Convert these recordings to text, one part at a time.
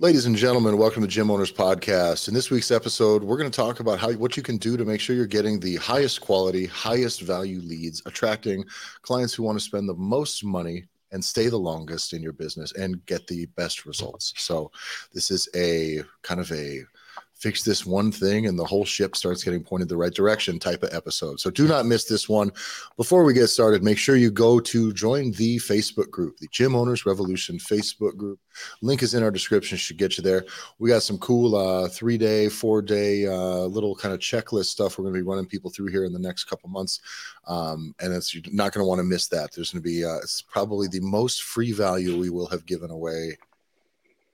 Ladies and gentlemen, welcome to Gym Owners Podcast. In this week's episode, we're going to talk about how what you can do to make sure you're getting the highest quality, highest value leads, attracting clients who want to spend the most money and stay the longest in your business and get the best results. So, this is a kind of a fix this one thing and the whole ship starts getting pointed the right direction type of episode. So do not miss this one. Before we get started, make sure you go to join the Facebook group, the Gym Owners Revolution Facebook group. Link is in our description, should get you there. We got some cool uh, three day, four day uh, little kind of checklist stuff we're going to be running people through here in the next couple months. Um, and it's you're not going to want to miss that. There's going to be, uh, it's probably the most free value we will have given away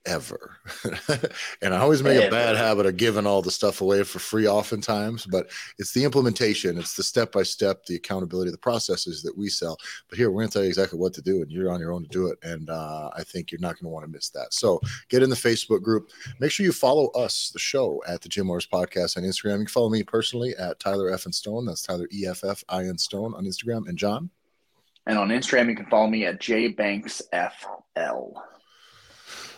ever. and I always make a bad habit of giving all the stuff away for free oftentimes, but it's the implementation, it's the step by step, the accountability, the processes that we sell. But here, we're going to tell you exactly what to do, and you're on your own to do it. And uh, I think you're not going to want to miss that. So get in the Facebook group. Make sure you follow us, the show, at the Gym Owners Podcast on Instagram. You can follow me personally at Tyler Effin Stone. That's Tyler E F F I N Stone on Instagram. And John? And on Instagram, you can follow me at JBanksFL.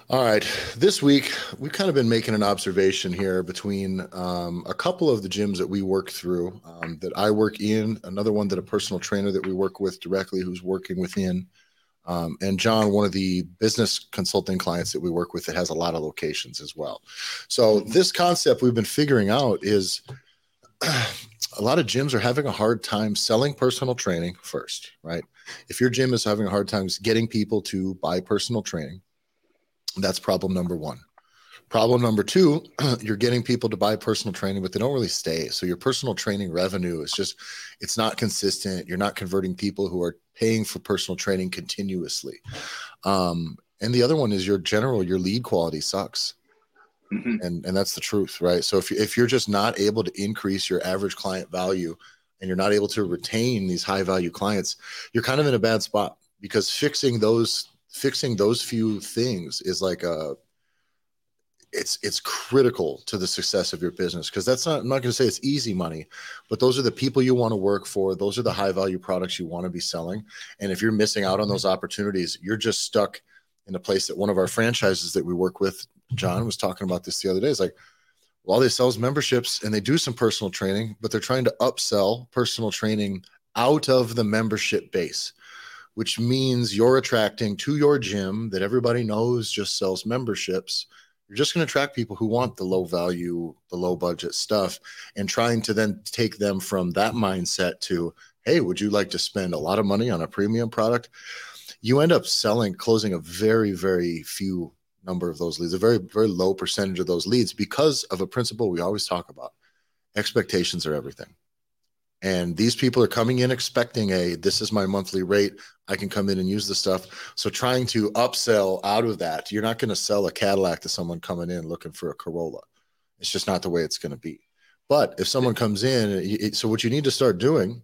All right. This week, we've kind of been making an observation here between um, a couple of the gyms that we work through um, that I work in, another one that a personal trainer that we work with directly who's working within, um, and John, one of the business consulting clients that we work with that has a lot of locations as well. So, this concept we've been figuring out is a lot of gyms are having a hard time selling personal training first, right? If your gym is having a hard time getting people to buy personal training, that's problem number one. Problem number two, you're getting people to buy personal training, but they don't really stay. So your personal training revenue is just, it's not consistent. You're not converting people who are paying for personal training continuously. Um, and the other one is your general, your lead quality sucks. Mm-hmm. And, and that's the truth, right? So if, if you're just not able to increase your average client value and you're not able to retain these high value clients, you're kind of in a bad spot because fixing those fixing those few things is like a it's it's critical to the success of your business because that's not I'm not going to say it's easy money, but those are the people you want to work for. Those are the high value products you want to be selling. And if you're missing out on mm-hmm. those opportunities, you're just stuck in a place that one of our franchises that we work with, John was talking about this the other day. Is like, well, they sells memberships and they do some personal training, but they're trying to upsell personal training out of the membership base which means you're attracting to your gym that everybody knows just sells memberships. You're just going to attract people who want the low value, the low budget stuff, and trying to then take them from that mindset to, hey, would you like to spend a lot of money on a premium product? You end up selling, closing a very, very few number of those leads, a very, very low percentage of those leads because of a principle we always talk about expectations are everything and these people are coming in expecting a this is my monthly rate. I can come in and use the stuff. So trying to upsell out of that you're not going to sell a cadillac to someone coming in looking for a corolla. It's just not the way it's going to be. But if someone comes in so what you need to start doing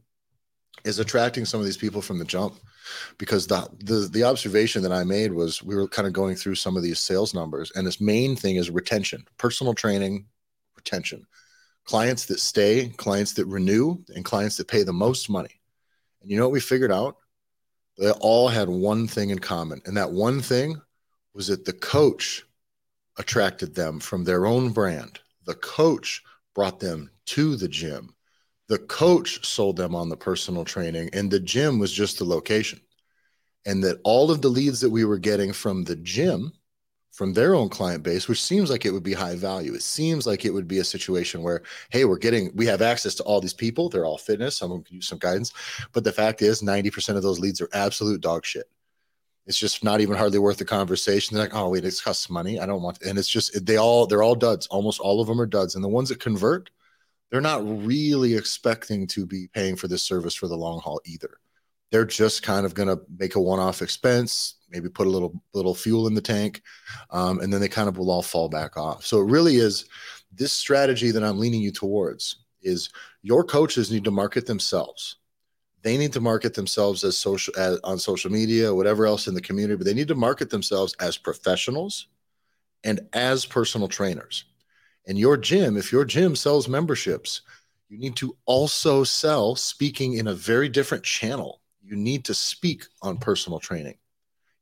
is attracting some of these people from the jump. Because the, the the observation that i made was we were kind of going through some of these sales numbers and this main thing is retention personal training retention clients that stay, clients that renew, and clients that pay the most money. And you know what we figured out? They all had one thing in common. And that one thing was that the coach attracted them from their own brand. The coach brought them to the gym. The coach sold them on the personal training, and the gym was just the location. And that all of the leads that we were getting from the gym from their own client base, which seems like it would be high value. It seems like it would be a situation where, hey, we're getting, we have access to all these people. They're all fitness. Some of them can use some guidance. But the fact is, 90% of those leads are absolute dog shit. It's just not even hardly worth the conversation. They're like, oh, wait, it costs money. I don't want, and it's just, they all, they're all duds. Almost all of them are duds. And the ones that convert, they're not really expecting to be paying for this service for the long haul either. They're just kind of going to make a one off expense, maybe put a little little fuel in the tank, um, and then they kind of will all fall back off. So it really is this strategy that I'm leaning you towards is your coaches need to market themselves. They need to market themselves as social as, on social media, whatever else in the community, but they need to market themselves as professionals and as personal trainers. And your gym, if your gym sells memberships, you need to also sell speaking in a very different channel. You need to speak on personal training.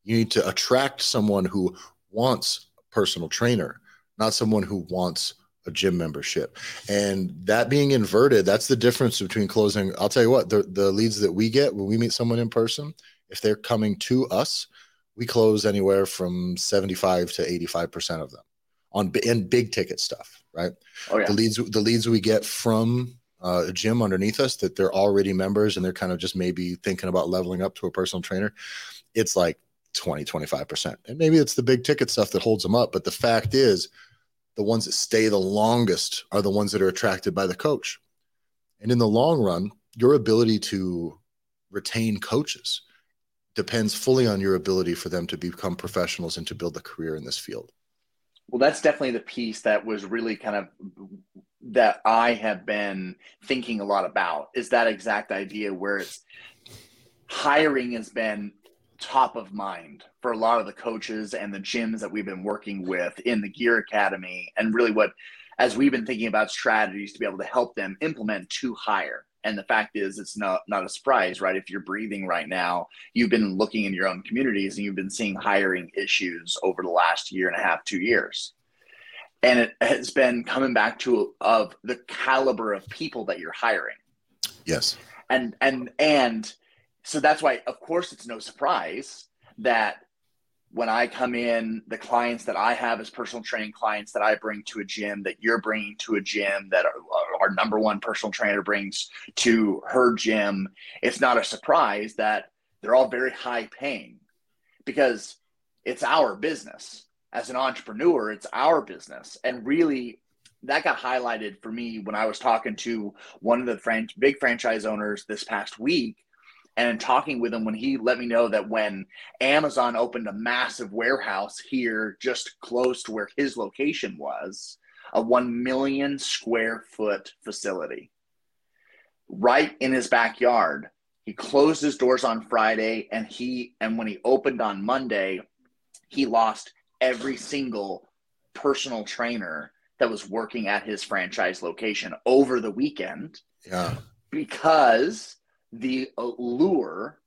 You need to attract someone who wants a personal trainer, not someone who wants a gym membership. And that being inverted, that's the difference between closing. I'll tell you what, the, the leads that we get when we meet someone in person, if they're coming to us, we close anywhere from 75 to 85% of them on in big ticket stuff, right? Oh, yeah. The leads the leads we get from uh, a gym underneath us that they're already members and they're kind of just maybe thinking about leveling up to a personal trainer, it's like 20, 25%. And maybe it's the big ticket stuff that holds them up. But the fact is, the ones that stay the longest are the ones that are attracted by the coach. And in the long run, your ability to retain coaches depends fully on your ability for them to become professionals and to build a career in this field. Well, that's definitely the piece that was really kind of that I have been thinking a lot about is that exact idea where it's hiring has been top of mind for a lot of the coaches and the gyms that we've been working with in the Gear Academy, and really what, as we've been thinking about strategies to be able to help them implement to hire. And the fact is, it's not not a surprise, right? If you're breathing right now, you've been looking in your own communities and you've been seeing hiring issues over the last year and a half, two years. And it has been coming back to of the caliber of people that you're hiring. Yes. And and and so that's why of course it's no surprise that when i come in the clients that i have as personal training clients that i bring to a gym that you're bringing to a gym that our, our number one personal trainer brings to her gym it's not a surprise that they're all very high paying because it's our business as an entrepreneur, it's our business. And really, that got highlighted for me when I was talking to one of the fran- big franchise owners this past week and talking with him when he let me know that when Amazon opened a massive warehouse here just close to where his location was, a 1 million square foot facility right in his backyard. He closed his doors on Friday and he and when he opened on Monday, he lost every single personal trainer that was working at his franchise location over the weekend. Yeah. Because the uh, lure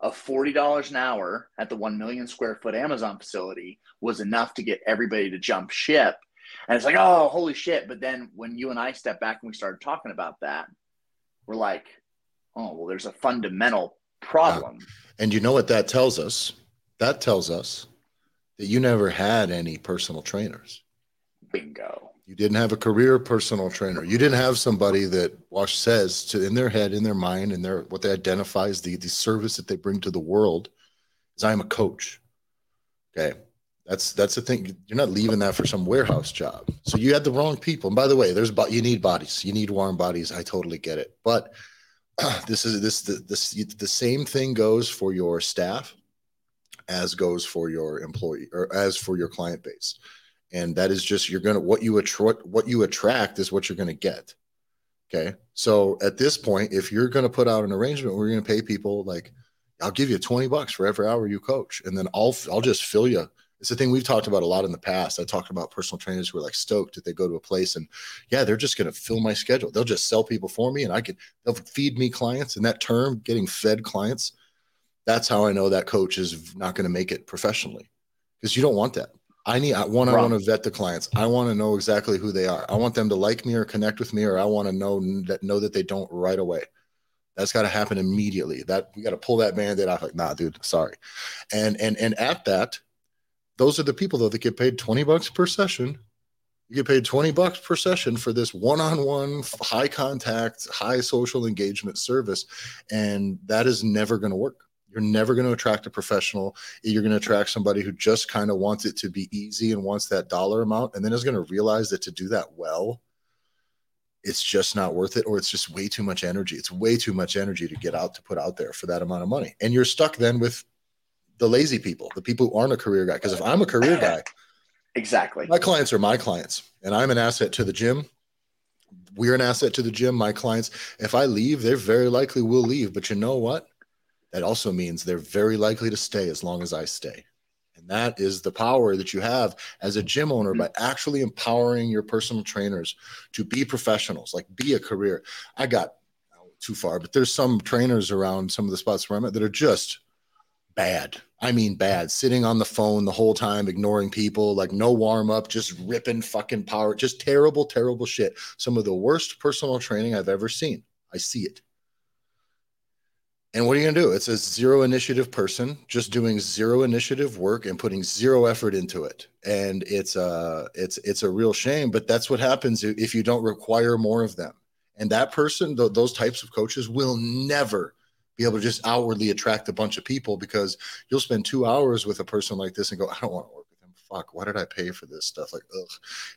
of $40 an hour at the 1 million square foot Amazon facility was enough to get everybody to jump ship. And it's like, oh, holy shit. But then when you and I stepped back and we started talking about that, we're like, oh, well, there's a fundamental problem. Yeah. And you know what that tells us? That tells us that you never had any personal trainers. Bingo. You didn't have a career personal trainer. You didn't have somebody that Wash says to in their head, in their mind, in their what they identify as the the service that they bring to the world is I am a coach. Okay. That's that's the thing. You're not leaving that for some warehouse job. So you had the wrong people. And by the way, there's you need bodies. You need warm bodies. I totally get it. But this is this the this the same thing goes for your staff as goes for your employee or as for your client base and that is just you're gonna what you attract what you attract is what you're gonna get. Okay? So at this point if you're gonna put out an arrangement you're gonna pay people like i'll give you 20 bucks for every hour you coach. And then i'll i'll just fill you. It's the thing we've talked about a lot in the past. I talked about personal trainers who are like stoked that they go to a place and yeah they're just to fill my schedule. They'll just sell people for me and i can they'll feed me clients. And that term getting fed clients that's how I know that coach is not to make it professionally. Because you don't want that. I need one. I want to vet the clients. I want to know exactly who they are. I want them to like me or connect with me, or I want to know that know that they don't right away. That's got to happen immediately. That we got to pull that band-aid off. Like, nah, dude, sorry. And and and at that, those are the people though that get paid 20 bucks per session. You get paid 20 bucks per session for this one-on-one, high contact, high social engagement service. And that is never going to work you're never going to attract a professional. You're going to attract somebody who just kind of wants it to be easy and wants that dollar amount, and then is going to realize that to do that well, it's just not worth it, or it's just way too much energy. It's way too much energy to get out to put out there for that amount of money. And you're stuck then with the lazy people, the people who aren't a career guy. Because if I'm a career guy, exactly, my clients are my clients, and I'm an asset to the gym. We're an asset to the gym. My clients, if I leave, they very likely will leave. But you know what? That also means they're very likely to stay as long as I stay. And that is the power that you have as a gym owner by actually empowering your personal trainers to be professionals, like be a career. I got too far, but there's some trainers around some of the spots where I'm at that are just bad. I mean, bad. Sitting on the phone the whole time, ignoring people, like no warm up, just ripping fucking power, just terrible, terrible shit. Some of the worst personal training I've ever seen. I see it. And what are you going to do? It's a zero initiative person just doing zero initiative work and putting zero effort into it. And it's a it's it's a real shame, but that's what happens if you don't require more of them. And that person, th- those types of coaches will never be able to just outwardly attract a bunch of people because you'll spend 2 hours with a person like this and go, I don't want to work. Fuck, why did I pay for this stuff? Like, ugh.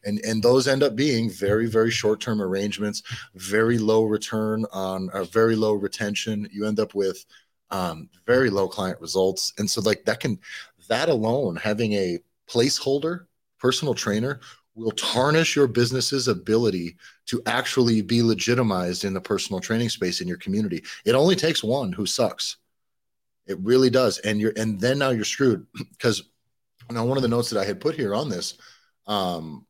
And and those end up being very very short-term arrangements, very low return on or very low retention. You end up with um, very low client results. And so like that can that alone having a placeholder personal trainer will tarnish your business's ability to actually be legitimized in the personal training space in your community. It only takes one who sucks. It really does. And you're and then now you're screwed because now one of the notes that I had put here on this um,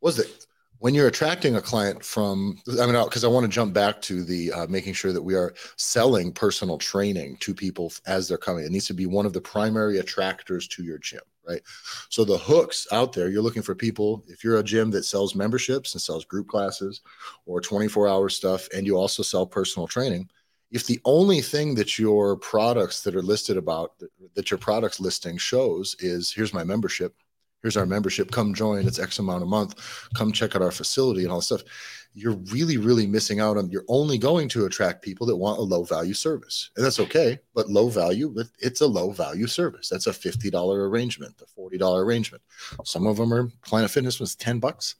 was that when you're attracting a client from i mean because i want to jump back to the uh, making sure that we are selling personal training to people as they're coming. It needs to be one of the primary attractors to your gym right? So the hooks out there you're looking for people if you're a gym that sells memberships and sells group classes or 24 hour stuff and you also sell personal training if the only thing that your products that are listed about that your products listing shows is here's my membership. Here's our membership. Come join. It's x amount a month. Come check out our facility and all this stuff. You're really really missing out on you're only going to attract people that want a low value service. And that's okay but low value it's a low value service. That's a $50 arrangement a $40 arrangement. Some of them are planet fitness was 10 bucks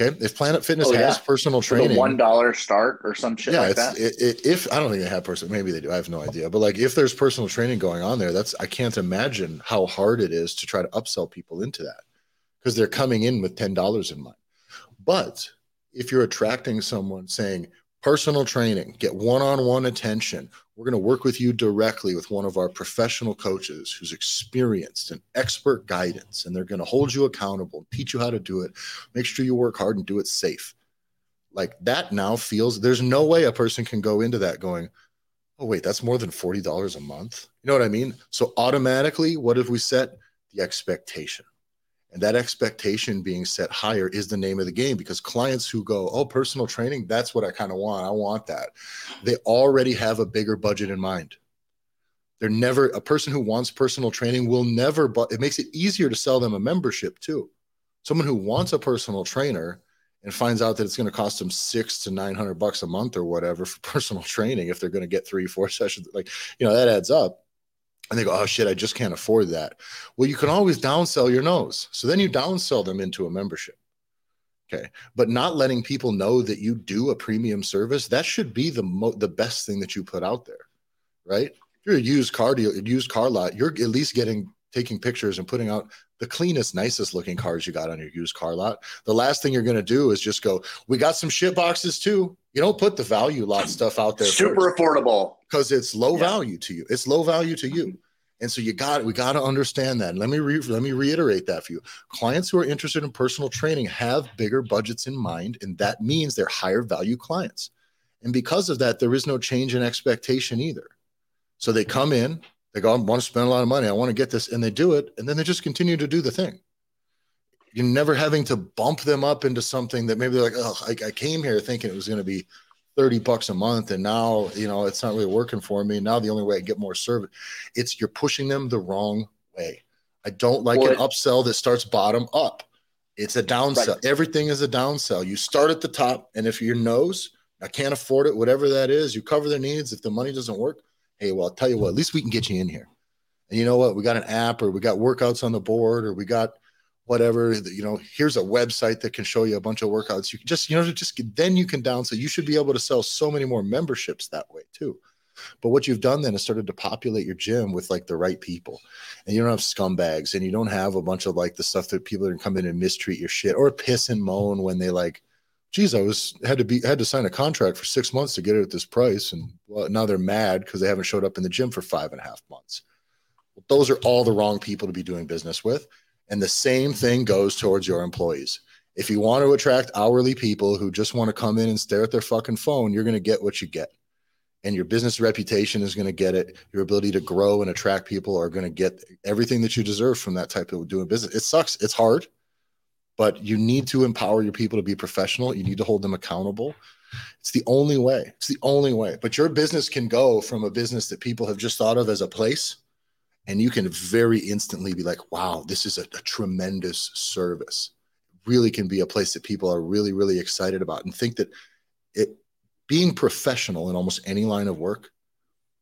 Okay, if Planet Fitness oh, yeah. has personal training, one dollar start or some shit yeah, like that. It, it, if I don't think they have personal, maybe they do. I have no idea. But like, if there's personal training going on there, that's I can't imagine how hard it is to try to upsell people into that because they're coming in with ten dollars in mind. But if you're attracting someone saying personal training, get one-on-one attention, we're going to work with you directly with one of our professional coaches who's experienced and expert guidance, and they're going to hold you accountable, teach you how to do it, make sure you work hard and do it safe. Like that now feels there's no way a person can go into that going, oh, wait, that's more than $40 a month. You know what I mean? So automatically, what have we set? The expectation. And that expectation being set higher is the name of the game because clients who go, Oh, personal training, that's what I kind of want. I want that. They already have a bigger budget in mind. They're never a person who wants personal training will never, but it makes it easier to sell them a membership too. Someone who wants a personal trainer and finds out that it's going to cost them six to 900 bucks a month or whatever for personal training if they're going to get three, four sessions, like, you know, that adds up and they go, oh shit, I just can't afford that. Well, you can always downsell your nose. So then you downsell them into a membership. Okay. But not letting people know that you do a premium service, that should be the mo- the best thing that you put out there. Right. If you're a used car deal, used car lot, you're at least getting taking pictures and putting out the cleanest, nicest looking cars you got on your used car lot. The last thing you're going to do is just go, we got some shit boxes too. You don't put the value lot stuff out there. Super first. affordable because it's low yeah. value to you. It's low value to you. And so you got we got to understand that. And let me re, let me reiterate that for you. Clients who are interested in personal training have bigger budgets in mind, and that means they're higher value clients. And because of that, there is no change in expectation either. So they come in, they go, I want to spend a lot of money, I want to get this, and they do it, and then they just continue to do the thing. You're never having to bump them up into something that maybe they're like, oh, I, I came here thinking it was going to be 30 bucks a month and now you know it's not really working for me. Now the only way i get more service it's you're pushing them the wrong way. I don't like an upsell that starts bottom up. It's a downsell. Right. everything is a downsell. You start at the top and if your nose i can't afford it whatever that is you cover their needs. If the money doesn't work hey well i'll tell you what at least we can get you in here. And you know what? We got an app or we got workouts on the board or we got whatever you know here's a website that can show you a bunch of workouts you can just you know just then you can down so you should be able to sell so many more memberships that way too. But what you've done then is started to populate your gym with like the right people. And you don't have scumbags and you don't have a bunch of like the stuff that people are come in and mistreat your shit or piss and moan when they like geez i was had to be had to sign a contract for six months to get it at this price and well now they're mad because they haven't showed up in the gym for five and a half months. Well, those are all the wrong people to be doing business with and the same thing goes towards your employees. If you want to attract hourly people who just want to come in and stare at their fucking phone, you're going to get what you get. and your business reputation is going to get it. Your ability to grow and attract people are going to get everything that you deserve from that type of doing business. It sucks. It's hard, but you need to empower your people to be professional. You need to hold them accountable. It's the only way. It's the only way. But your business can go from a business that people have just thought of as a place, and you can very instantly be like, wow, this is a, a tremendous service. really can be a place that people are really, really excited about and think that it being professional in almost any line of work,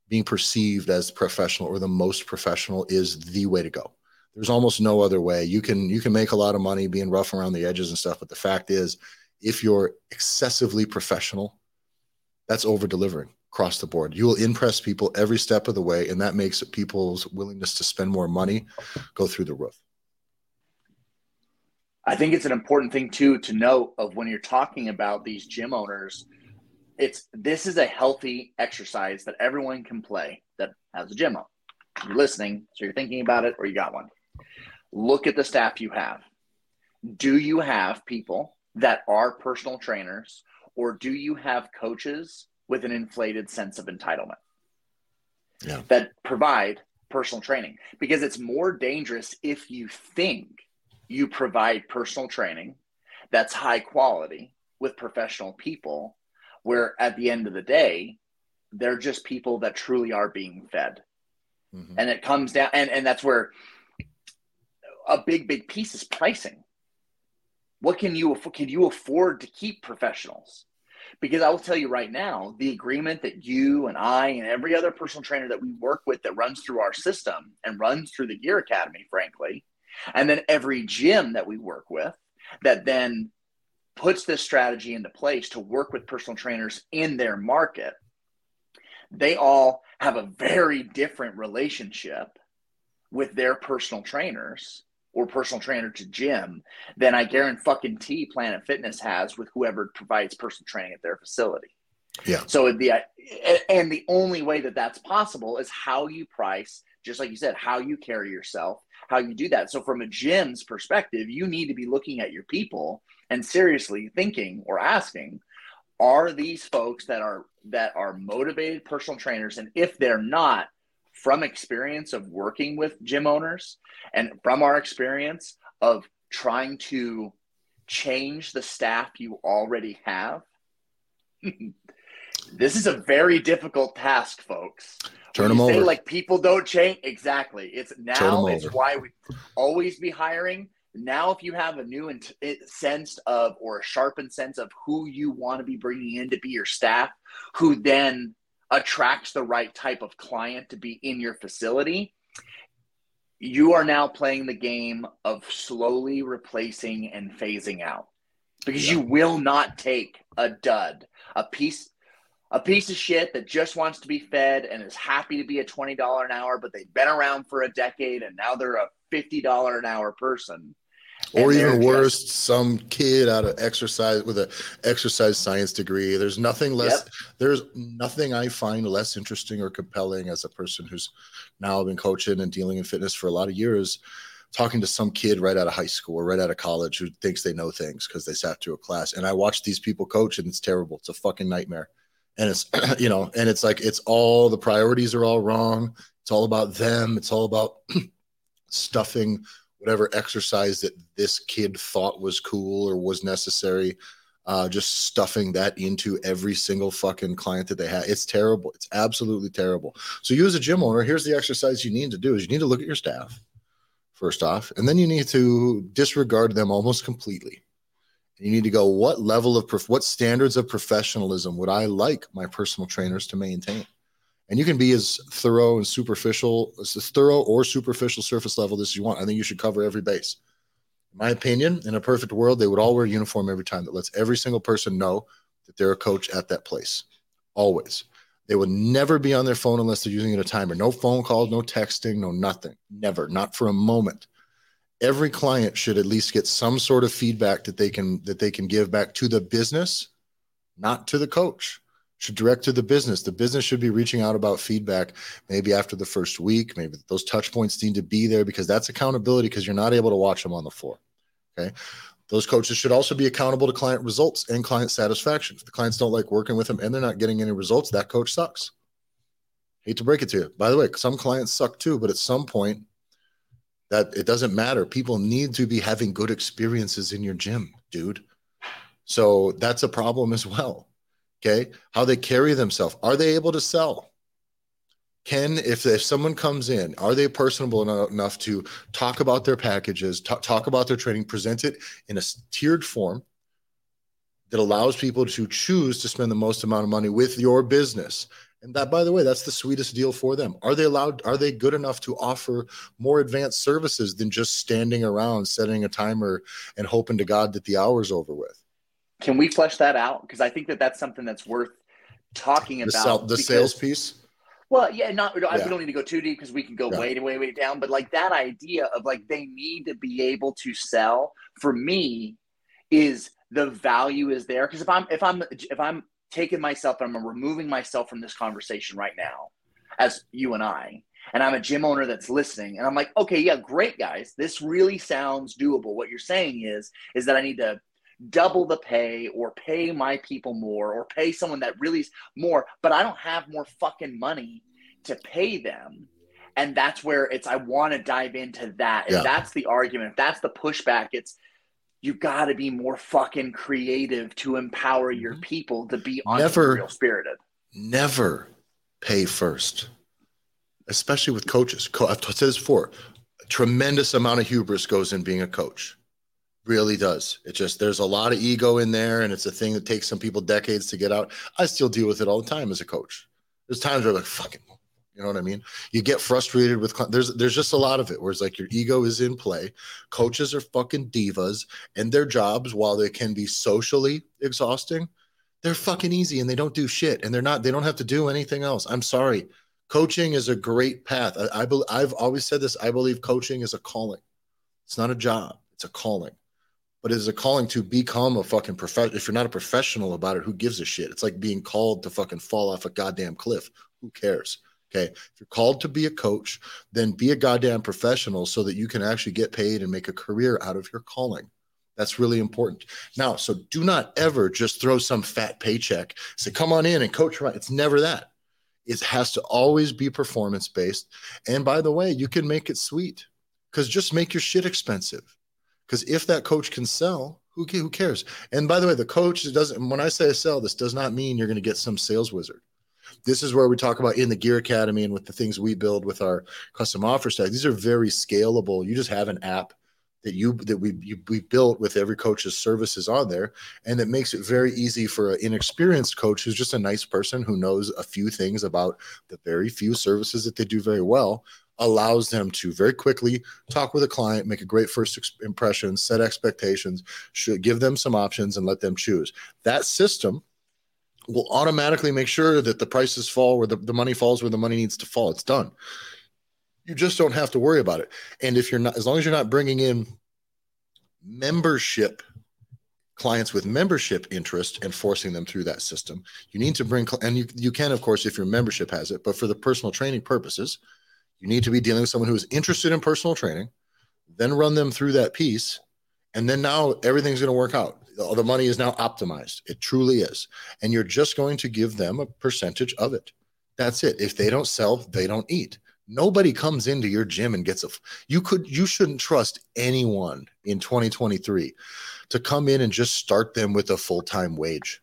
being perceived as professional or the most professional is the way to go. There's almost no other way. You can you can make a lot of money being rough around the edges and stuff, but the fact is, if you're excessively professional, that's over delivering across the board. You will impress people every step of the way, and that makes people's willingness to spend more money go through the roof. I think it's an important thing too to note of when you're talking about these gym owners it's this is a healthy exercise that everyone can play that has a gym You're listening, so you're thinking about it, or you got one. Look at the staff you have. Do you have people that are personal trainers, or do you have coaches with an inflated sense of entitlement yeah. that provide personal training? Because it's more dangerous if you think you provide personal training that's high quality with professional people where at the end of the day they're just people that truly are being fed mm-hmm. and it comes down and and that's where a big big piece is pricing what can you can you afford to keep professionals because i will tell you right now the agreement that you and i and every other personal trainer that we work with that runs through our system and runs through the gear academy frankly and then every gym that we work with that then puts this strategy into place to work with personal trainers in their market, they all have a very different relationship with their personal trainers or personal trainer to gym than I guarantee fucking T Planet Fitness has with whoever provides personal training at their facility. Yeah. So the and the only way that that's possible is how you price, just like you said, how you carry yourself, how you do that. So from a gym's perspective, you need to be looking at your people and seriously thinking or asking are these folks that are that are motivated personal trainers and if they're not from experience of working with gym owners and from our experience of trying to change the staff you already have this is a very difficult task folks. Turn them say, over. like people don't change exactly. It's now it's why we always be hiring. Now if you have a new int- sense of or a sharpened sense of who you want to be bringing in to be your staff who then attracts the right type of client to be in your facility you are now playing the game of slowly replacing and phasing out because yeah. you will not take a dud a piece a piece of shit that just wants to be fed and is happy to be a $20 an hour but they've been around for a decade and now they're a $50 an hour person or even worse, some kid out of exercise with a exercise science degree. There's nothing less. Yep. There's nothing I find less interesting or compelling as a person who's now been coaching and dealing in fitness for a lot of years. Talking to some kid right out of high school or right out of college who thinks they know things because they sat through a class. And I watch these people coach, and it's terrible. It's a fucking nightmare. And it's you know, and it's like it's all the priorities are all wrong. It's all about them. It's all about stuffing whatever exercise that this kid thought was cool or was necessary uh, just stuffing that into every single fucking client that they have. It's terrible. It's absolutely terrible. So you as a gym owner, here's the exercise you need to do is you need to look at your staff first off, and then you need to disregard them almost completely. You need to go, what level of, prof- what standards of professionalism would I like my personal trainers to maintain? And you can be as thorough and superficial as thorough or superficial surface level as you want. I think you should cover every base. In my opinion in a perfect world they would all wear uniform every time. That lets every single person know that they're a coach at that place. Always. They would never be on their phone unless they're using it a timer. No phone calls no texting no nothing. Never. Not for a moment. Every client should at least get some sort of feedback that they can that they can give back to the business not to the coach should direct to the business. The business should be reaching out about feedback maybe after the first week. Maybe those touch points need to be there because that's accountability because you're not able to watch them on the floor. Okay. Those coaches should also be accountable to client results and client satisfaction. If the clients don't like working with them and they're not getting any results, that coach sucks. Hate to break it to you. By the way, some clients suck too, but at some point, that it doesn't matter. People need to be having good experiences in your gym, dude. So that's a problem as well. Okay. How they carry themselves. Are they able to sell? Can, if, if someone comes in, are they personable enough to talk about their packages, t- talk about their training, present it in a tiered form that allows people to choose to spend the most amount of money with your business? And that, by the way, that's the sweetest deal for them. Are they allowed? Are they good enough to offer more advanced services than just standing around, setting a timer, and hoping to God that the hour's over with? Can we flesh that out? Because I think that that's something that's worth talking the about. Sell, the because, sales piece. Well, yeah, not yeah. we don't need to go too deep because we can go yeah. way, way, way down. But like that idea of like they need to be able to sell for me is the value is there because if I'm if I'm if I'm taking myself and I'm removing myself from this conversation right now as you and I and I'm a gym owner that's listening and I'm like okay yeah great guys this really sounds doable what you're saying is is that I need to double the pay or pay my people more or pay someone that really is more, but I don't have more fucking money to pay them. And that's where it's, I want to dive into that. And yeah. that's the argument. If that's the pushback, it's, you got to be more fucking creative to empower your mm-hmm. people to be entrepreneurial spirited. Never pay first, especially with coaches. I've said this before. A tremendous amount of hubris goes in being a coach really does. It just there's a lot of ego in there, and it's a thing that takes some people decades to get out. I still deal with it all the time as a coach. There's times where like fucking, you know what I mean? You get frustrated with there's there's just a lot of it where it's like your ego is in play. Coaches are fucking divas, and their jobs, while they can be socially exhausting, they're fucking easy and they don't do shit, and they're not they don't have to do anything else. I'm sorry. Coaching is a great path. I, I I've always said this. I believe coaching is a calling. It's not a job. It's a calling but it is a calling to become a fucking professional. If you're not a professional about it, who gives a shit? It's like being called to fucking fall off a goddamn cliff. Who cares? Okay. If you're called to be a coach, then be a goddamn professional so that you can actually get paid and make a career out of your calling. That's really important. Now, so do not ever just throw some fat paycheck, say, come on in and coach right. It's never that. It has to always be performance based. And by the way, you can make it sweet because just make your shit expensive because if that coach can sell, who, who cares? And by the way, the coach doesn't, when I say sell, this does not mean you're going to get some sales wizard. This is where we talk about in the Gear Academy and with the things we build with our custom offer stack. These are very scalable. You just have an app that you that we you, we built with every coach's services on there, and it makes it very easy for an inexperienced coach who's just a nice person who knows a few things about the very few services that they do very well allows them to very quickly talk with a client, make a great first impression, set expectations, should give them some options and let them choose. That system will automatically make sure that the prices fall where the, the money falls where the money needs to fall. It's done. You just don't have to worry about it. And if you're not, as long as you're not bringing in membership clients with membership interest and forcing them through that system, you need to bring, and you, you can, of course, if your membership has it, but for the personal training purposes, you need to be dealing with someone who is interested in personal training, then run them through that piece. And then now everything's going to work out. The money is now optimized. It truly is. And you're just going to give them a percentage of it. That's it. If they don't sell, they don't eat. Nobody comes into your gym and gets a you could you shouldn't trust anyone in 2023 to come in and just start them with a full-time wage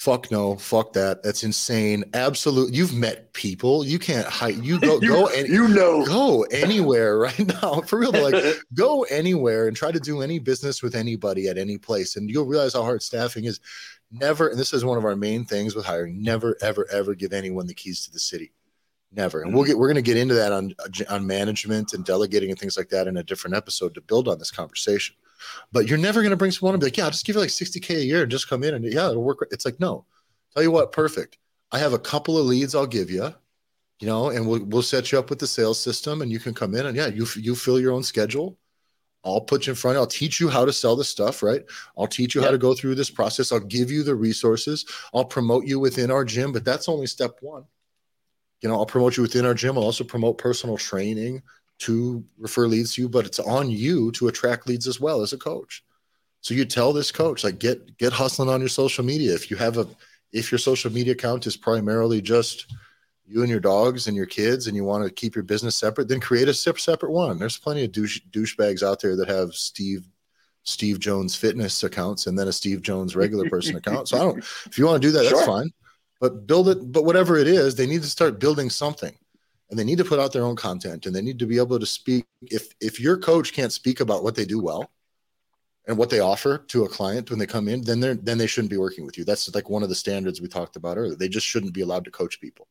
fuck no fuck that. That's insane. Absolute you've met people. You can't hide you go you, go and you know. go anywhere right now for real like go anywhere and try to do any business with anybody at any place and you'll realize how hard staffing is. Never and this is one of our main things with hiring never ever ever give anyone the keys to the city. Never. And we'll mm. get we're going to get into that on on management and delegating and things like that in a different episode to build on this conversation but you're never going to bring someone and be like, yeah, I'll just give you like 60K a year and just come in and yeah, it'll work. It's like, no, tell you what, perfect. I have a couple of leads I'll give you, you know, and we'll, we'll set you up with the sales system and you can come in and yeah, you, you fill your own schedule. I'll put you in front. I'll teach you how to sell the stuff, right? I'll teach you yep. how to go through this process. I'll give you the resources. I'll promote you within our gym, but that's only step one. You know, I'll promote you within our gym. I'll also promote personal training to refer leads to you, but it's on you to attract leads as well as a coach. So you tell this coach, like, get get hustling on your social media. If you have a if your social media account is primarily just you and your dogs and your kids and you want to keep your business separate, then create a separate one. There's plenty of douche douchebags out there that have Steve Steve Jones fitness accounts and then a Steve Jones regular person account. So I don't if you want to do that, sure. that's fine. But build it, but whatever it is, they need to start building something and they need to put out their own content and they need to be able to speak. If if your coach can't speak about what they do well and what they offer to a client when they come in then they're then they shouldn't be working with you. That's like one of the standards we talked about earlier. They just shouldn't be allowed to coach people.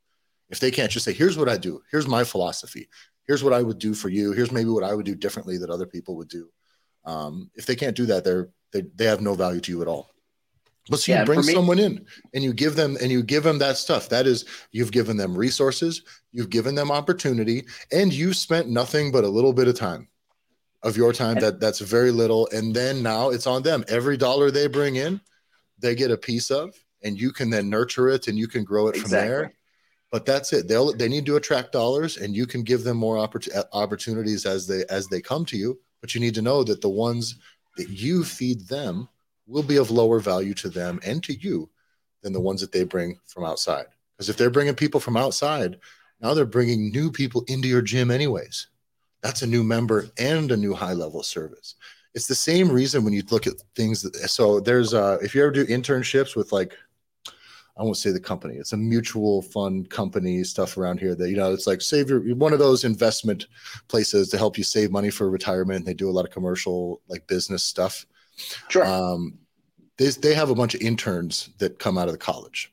If they can't just say here's what i do. Here's my philosophy. Here's what i would do for you. Here's maybe what i would do differently that other people would do um, if they can't do that they're they, they have no value to you at all but so you yeah, bring me, someone in and you give them and you give them that stuff. That is, you've given them resources, you've given them opportunity, and you spent nothing but a little bit of time of your time. That that's very little. And then now it's on them. Every dollar they bring in, they get a piece of, and you can then nurture it and you can grow it exactly. from there. But that's it. They'll they need to attract dollars, and you can give them more oppor- opportunities as they as they come to you. But you need to know that the ones that you feed them will be of lower value to them and to you than the ones that they bring from outside. Because if they're bringing people from outside, now they're bringing new people into your gym, anyways. That's a new member and a new high level service. It's the same reason when you look at things. That, so there's, uh, if you ever do internships with like, I won't say the company. It's a mutual fund company stuff around here that you know it's like save your one of those investment places to help you save money for retirement. They do a lot of commercial like business stuff. Sure. Um, they, they have a bunch of interns that come out of the college.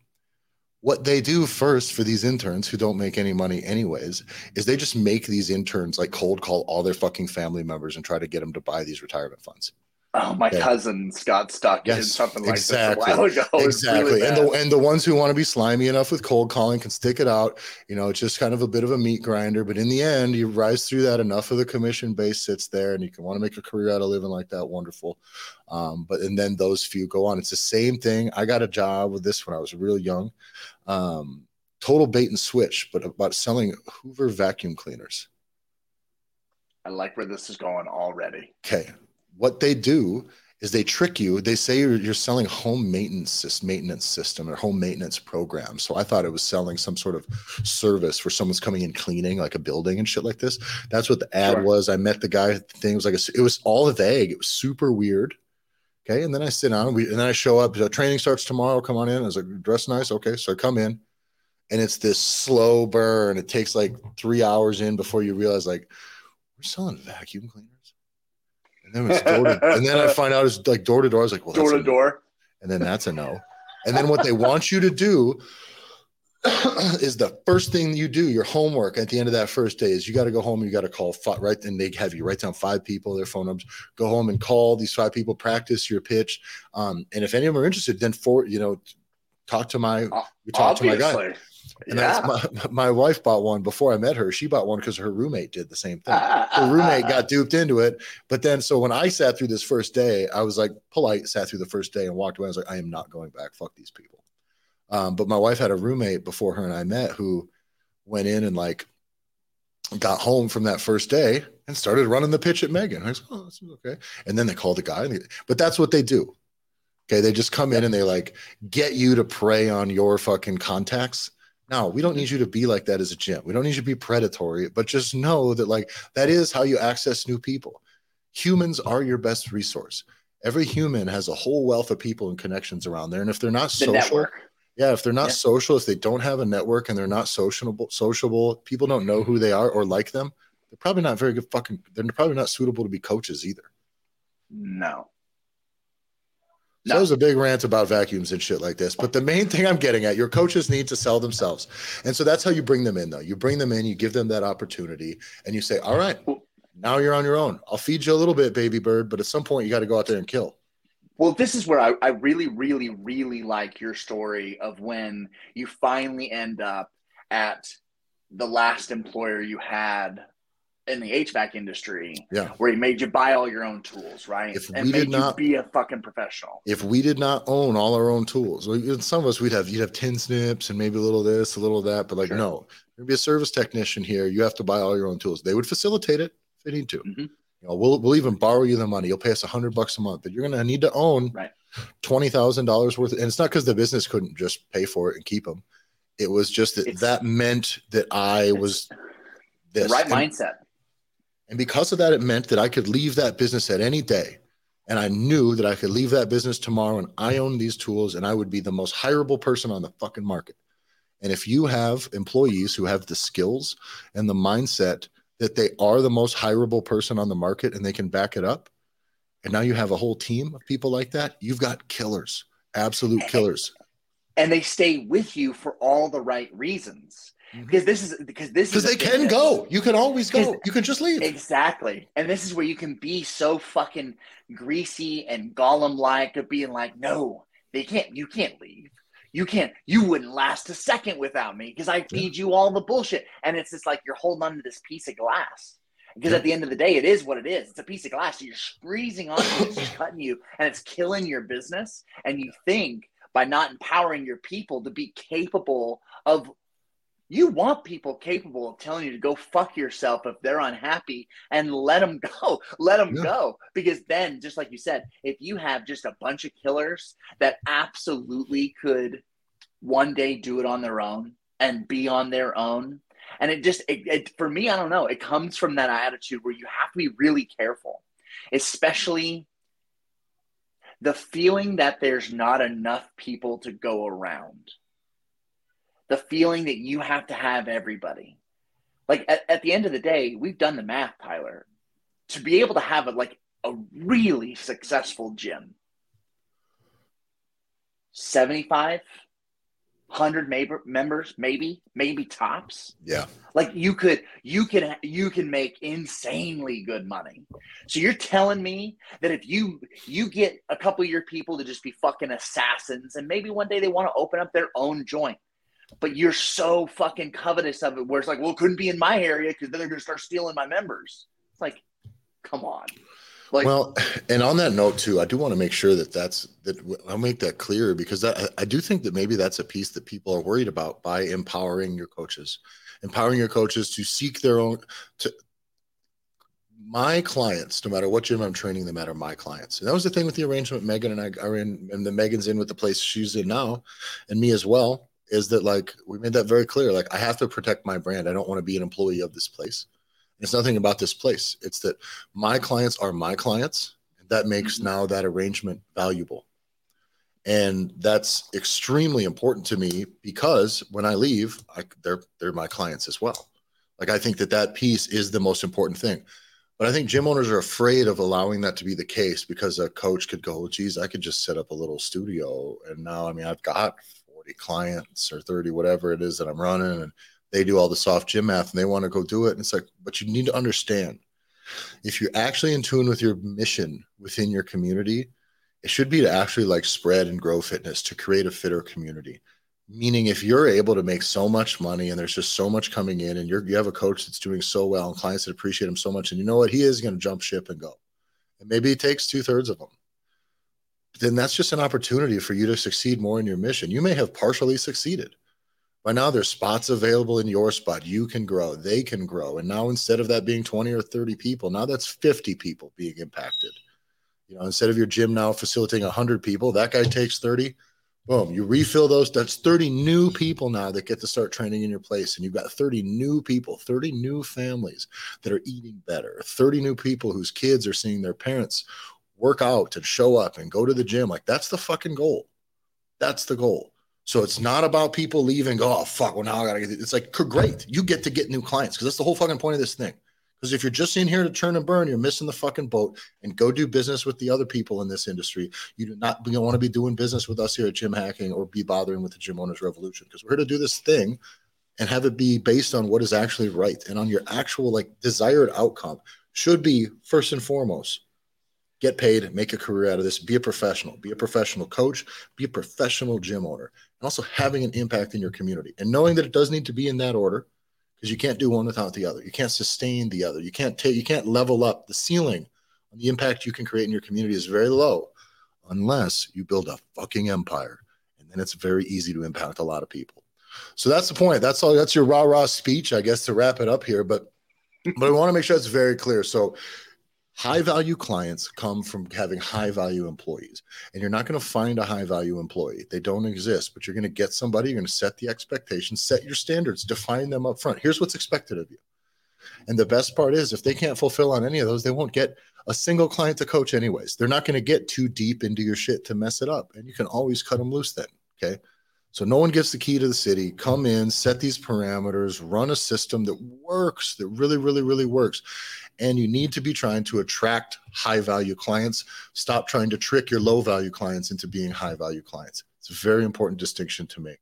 What they do first for these interns who don't make any money anyways is they just make these interns like cold call all their fucking family members and try to get them to buy these retirement funds. Oh, my okay. cousins got stuck yes, in something like exactly. this a while ago. Exactly. Really and the and the ones who want to be slimy enough with cold calling can stick it out. You know, it's just kind of a bit of a meat grinder. But in the end, you rise through that. Enough of the commission base sits there and you can want to make a career out of living like that. Wonderful. Um, but and then those few go on. It's the same thing. I got a job with this when I was real young. Um, total bait and switch, but about selling Hoover vacuum cleaners. I like where this is going already. Okay what they do is they trick you. They say you're, you're selling home maintenance maintenance system or home maintenance program. So I thought it was selling some sort of service for someone's coming in cleaning like a building and shit like this. That's what the ad sure. was. I met the guy. Thing was like a, it was all vague. It was super weird. Okay, and then I sit down. We, and then I show up. The training starts tomorrow. Come on in. I was like, dress nice. Okay, so I come in, and it's this slow burn. It takes like three hours in before you realize like we're selling vacuum cleaners and then it's door to, and then I find out it's like door to door. I was like, well, door to door. And then that's a no. And then what they want you to do is the first thing you do, your homework at the end of that first day is you got to go home and you got to call five, right. And they have you write down five people, their phone numbers, go home and call these five people, practice your pitch. Um, and if any of them are interested, then for, you know, talk to my, talk Obviously. to my guy. And yeah. that's my, my wife bought one before I met her. She bought one because her roommate did the same thing. her roommate got duped into it. But then, so when I sat through this first day, I was like polite, sat through the first day and walked away. I was like, I am not going back. Fuck these people. Um, but my wife had a roommate before her and I met who went in and like got home from that first day and started running the pitch at Megan. I was like, oh, this is okay. And then they called the guy. But that's what they do. Okay. They just come in and they like get you to prey on your fucking contacts no, we don't need you to be like that as a gym. We don't need you to be predatory, but just know that like that is how you access new people. Humans are your best resource. Every human has a whole wealth of people and connections around there. And if they're not the social, network. yeah, if they're not yeah. social, if they don't have a network and they're not sociable, sociable, people don't know who they are or like them, they're probably not very good fucking they're probably not suitable to be coaches either. No. No. So a big rant about vacuums and shit like this. But the main thing I'm getting at, your coaches need to sell themselves. And so that's how you bring them in, though. You bring them in, you give them that opportunity, and you say, All right, now you're on your own. I'll feed you a little bit, baby bird, but at some point you got to go out there and kill. Well, this is where I, I really, really, really like your story of when you finally end up at the last employer you had in the HVAC industry, yeah, where he made you buy all your own tools, right? If and we did not be a fucking professional, if we did not own all our own tools, some of us we'd have you'd have tin snips and maybe a little this, a little that, but like no, there'd be a service technician here. You have to buy all your own tools. They would facilitate it if they need to. Mm-hmm. You know, we'll we'll even borrow you the money. You'll pay us a hundred bucks a month, but you're gonna need to own right. twenty thousand dollars worth. And it's not because the business couldn't just pay for it and keep them. It was just that It's- that meant that I was The this. right And- mindset. And because of that, it meant that I could leave that business at any day. And I knew that I could leave that business tomorrow and I own these tools and I would be the most hireable person on the fucking market. And if you have employees who have the skills and the mindset that they are the most hireable person on the market and they can back it up, and now you have a whole team of people like that, you've got killers, absolute killers. And they stay with you for all the right reasons. Mhm. Because this is because this Because they can go. You can always go. You can just leave. Exactly. And this is where you can be so fucking greasy and Gollum like of being like, no, they can't, you can't leave. You can't, you wouldn't last a second without me because I feed you all the bullshit. And it's just like you're holding on to this piece of glass. Because Yeah. at the end of the day, it is what it is. It's a piece of glass. You're squeezing on it, it's cutting you, and it's killing your business. And you think by not empowering your people to be capable of you want people capable of telling you to go fuck yourself if they're unhappy and let them go. Let them Yeah. go. Because then, just like you said, if you have just a bunch of killers that absolutely could one day do it on their own and be on their own, and it just, it, it, for me, I don't know, it comes from that attitude where you have to be really careful, especially the feeling that there's not enough people to go around the feeling that you have to have everybody. Like at, at the end of the day, we've done the math, Tyler. To be able to have a like a really successful gym, 75, 100 maybe, members, maybe, maybe tops. yeah. Like you could, you can, you can make insanely good money. So you're telling me that if you you get a couple of your people to just be fucking assassins, and maybe one day they want to open up their own joint, but you're so fucking covetous of it, where it's like, well, it couldn't be in my area because then they're gonna start stealing my members. It's like, come on, like, well, and on that note too, I do want to make sure that that's that I'll make that clear because that, I do think that maybe that's a piece that people are worried about by empowering your coaches, empowering your coaches to seek their own. To my clients, no matter what gym I'm training them at, are my clients, and that was the thing with the arrangement Megan and I are in, and the Megan's in with the place she's in now, and me as well. Is that like we made that very clear? Like I have to protect my brand. I don't want to be an employee of this place. It's nothing about this place. It's that my clients are my clients. And That makes Mhm. now that arrangement valuable. And that's extremely important to me because when I leave, I, they're they're my clients as well. Like I think that that piece is the most important thing. But I think gym owners are afraid of allowing that to be the case because a coach could go, geez, I could just set up a little studio. And now, I mean, I've got 40 clients or 30, whatever it is that I'm running. And they do all the soft gym math and they want to go do it. And it's like, but you need to understand if you're actually in tune with your mission within your community, it should be to actually like spread and grow fitness to create a fitter community. Meaning, if you're able to make so much money and there's just so much coming in, and you're, you have a coach that's doing so well and clients that appreciate him so much, and you know what, he is going to jump ship and go. And maybe it takes two thirds of them. Then that's just an opportunity for you to succeed more in your mission. You may have partially succeeded. By now, there's spots available in your spot. You can grow, they can grow. And now, instead of that being 20 or 30 people, now that's 50 people being impacted. You know, instead of your gym now facilitating 100 people, that guy takes 30. Boom, you refill those. That's 30 new people now that get to start training in your place. And you've got 30 new people, 30 new families that are eating better, 30 new people whose kids are seeing their parents work out and show up and go to the gym. Like, that's the fucking goal. That's the goal. So it's not about people leaving. Go, oh fuck. Well, now I gotta get. It's like great. You get to get new clients because that's the whole fucking point of this thing. Because if you're just in here to churn and burn, you're missing the fucking boat. And go do business with the other people in this industry. You do not want to be doing business with us here at Gym Hacking or be bothering with the Gym Owners Revolution because we're here to do this thing and have it be based on what is actually right and on your actual like desired outcome. Should be first and foremost get paid, make a career out of this, be a professional, be a professional coach, be a professional gym owner, and also having an impact in your community. And knowing that it does need to be in that order, because you can't do one without the other. You can't sustain the other. You can't take you can't level up the ceiling on the impact you can create in your community is very low unless you build a fucking empire. And then it's very easy to impact a lot of people. So that's the point. That's all that's your rah-rah speech, I guess, to wrap it up here. But but I want to make sure it's very clear. So High value clients come from having high value employees, and you're not going to find a high value employee. They don't exist, but you're going to get somebody, you're going to set the expectations, set your standards, define them up front. Here's what's expected of you. And the best part is, if they can't fulfill on any of those, they won't get a single client to coach, anyways. They're not going to get too deep into your shit to mess it up. And you can always cut them loose then. Okay. So no one gets the key to the city. Come in, set these parameters, run a system that works, that really, really, really works. And you need to be trying to attract high value clients. Stop trying to trick your low value clients into being high value clients. It's a very important distinction to make.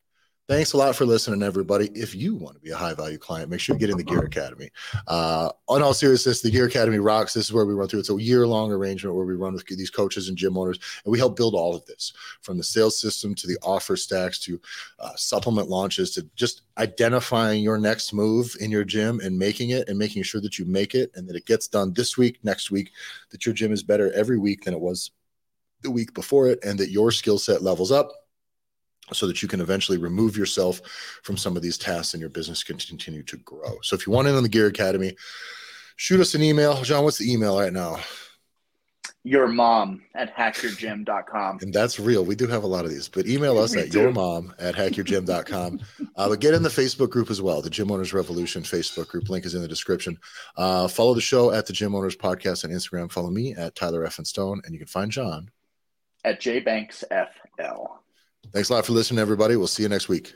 Thanks a lot for listening, everybody. If you want to be a high value client, make sure you get in the Gear Academy. Uh, on all seriousness, the Gear Academy rocks. This is where we run through. It's a year long arrangement where we run with these coaches and gym owners, and we help build all of this from the sales system to the offer stacks to uh, supplement launches to just identifying your next move in your gym and making it and making sure that you make it and that it gets done this week, next week, that your gym is better every week than it was the week before it, and that your skill set levels up so that you can eventually remove yourself from some of these tasks and your business can continue to grow. So if you want in on the Gear Academy, shoot us an email. John, what's the email right now? Your mom at hackyourgym.com. And that's real. We do have a lot of these, but email us at your mom at hackyourgym.com. uh, but get in the Facebook group as well, the Gym Owners Revolution Facebook group. Link is in the description. Uh, follow the show at the Gym Owners Podcast on Instagram. Follow me at Tyler Effin Stone. And you can find John at JBanksFL. Thanks a lot for listening, everybody. We'll see you next week.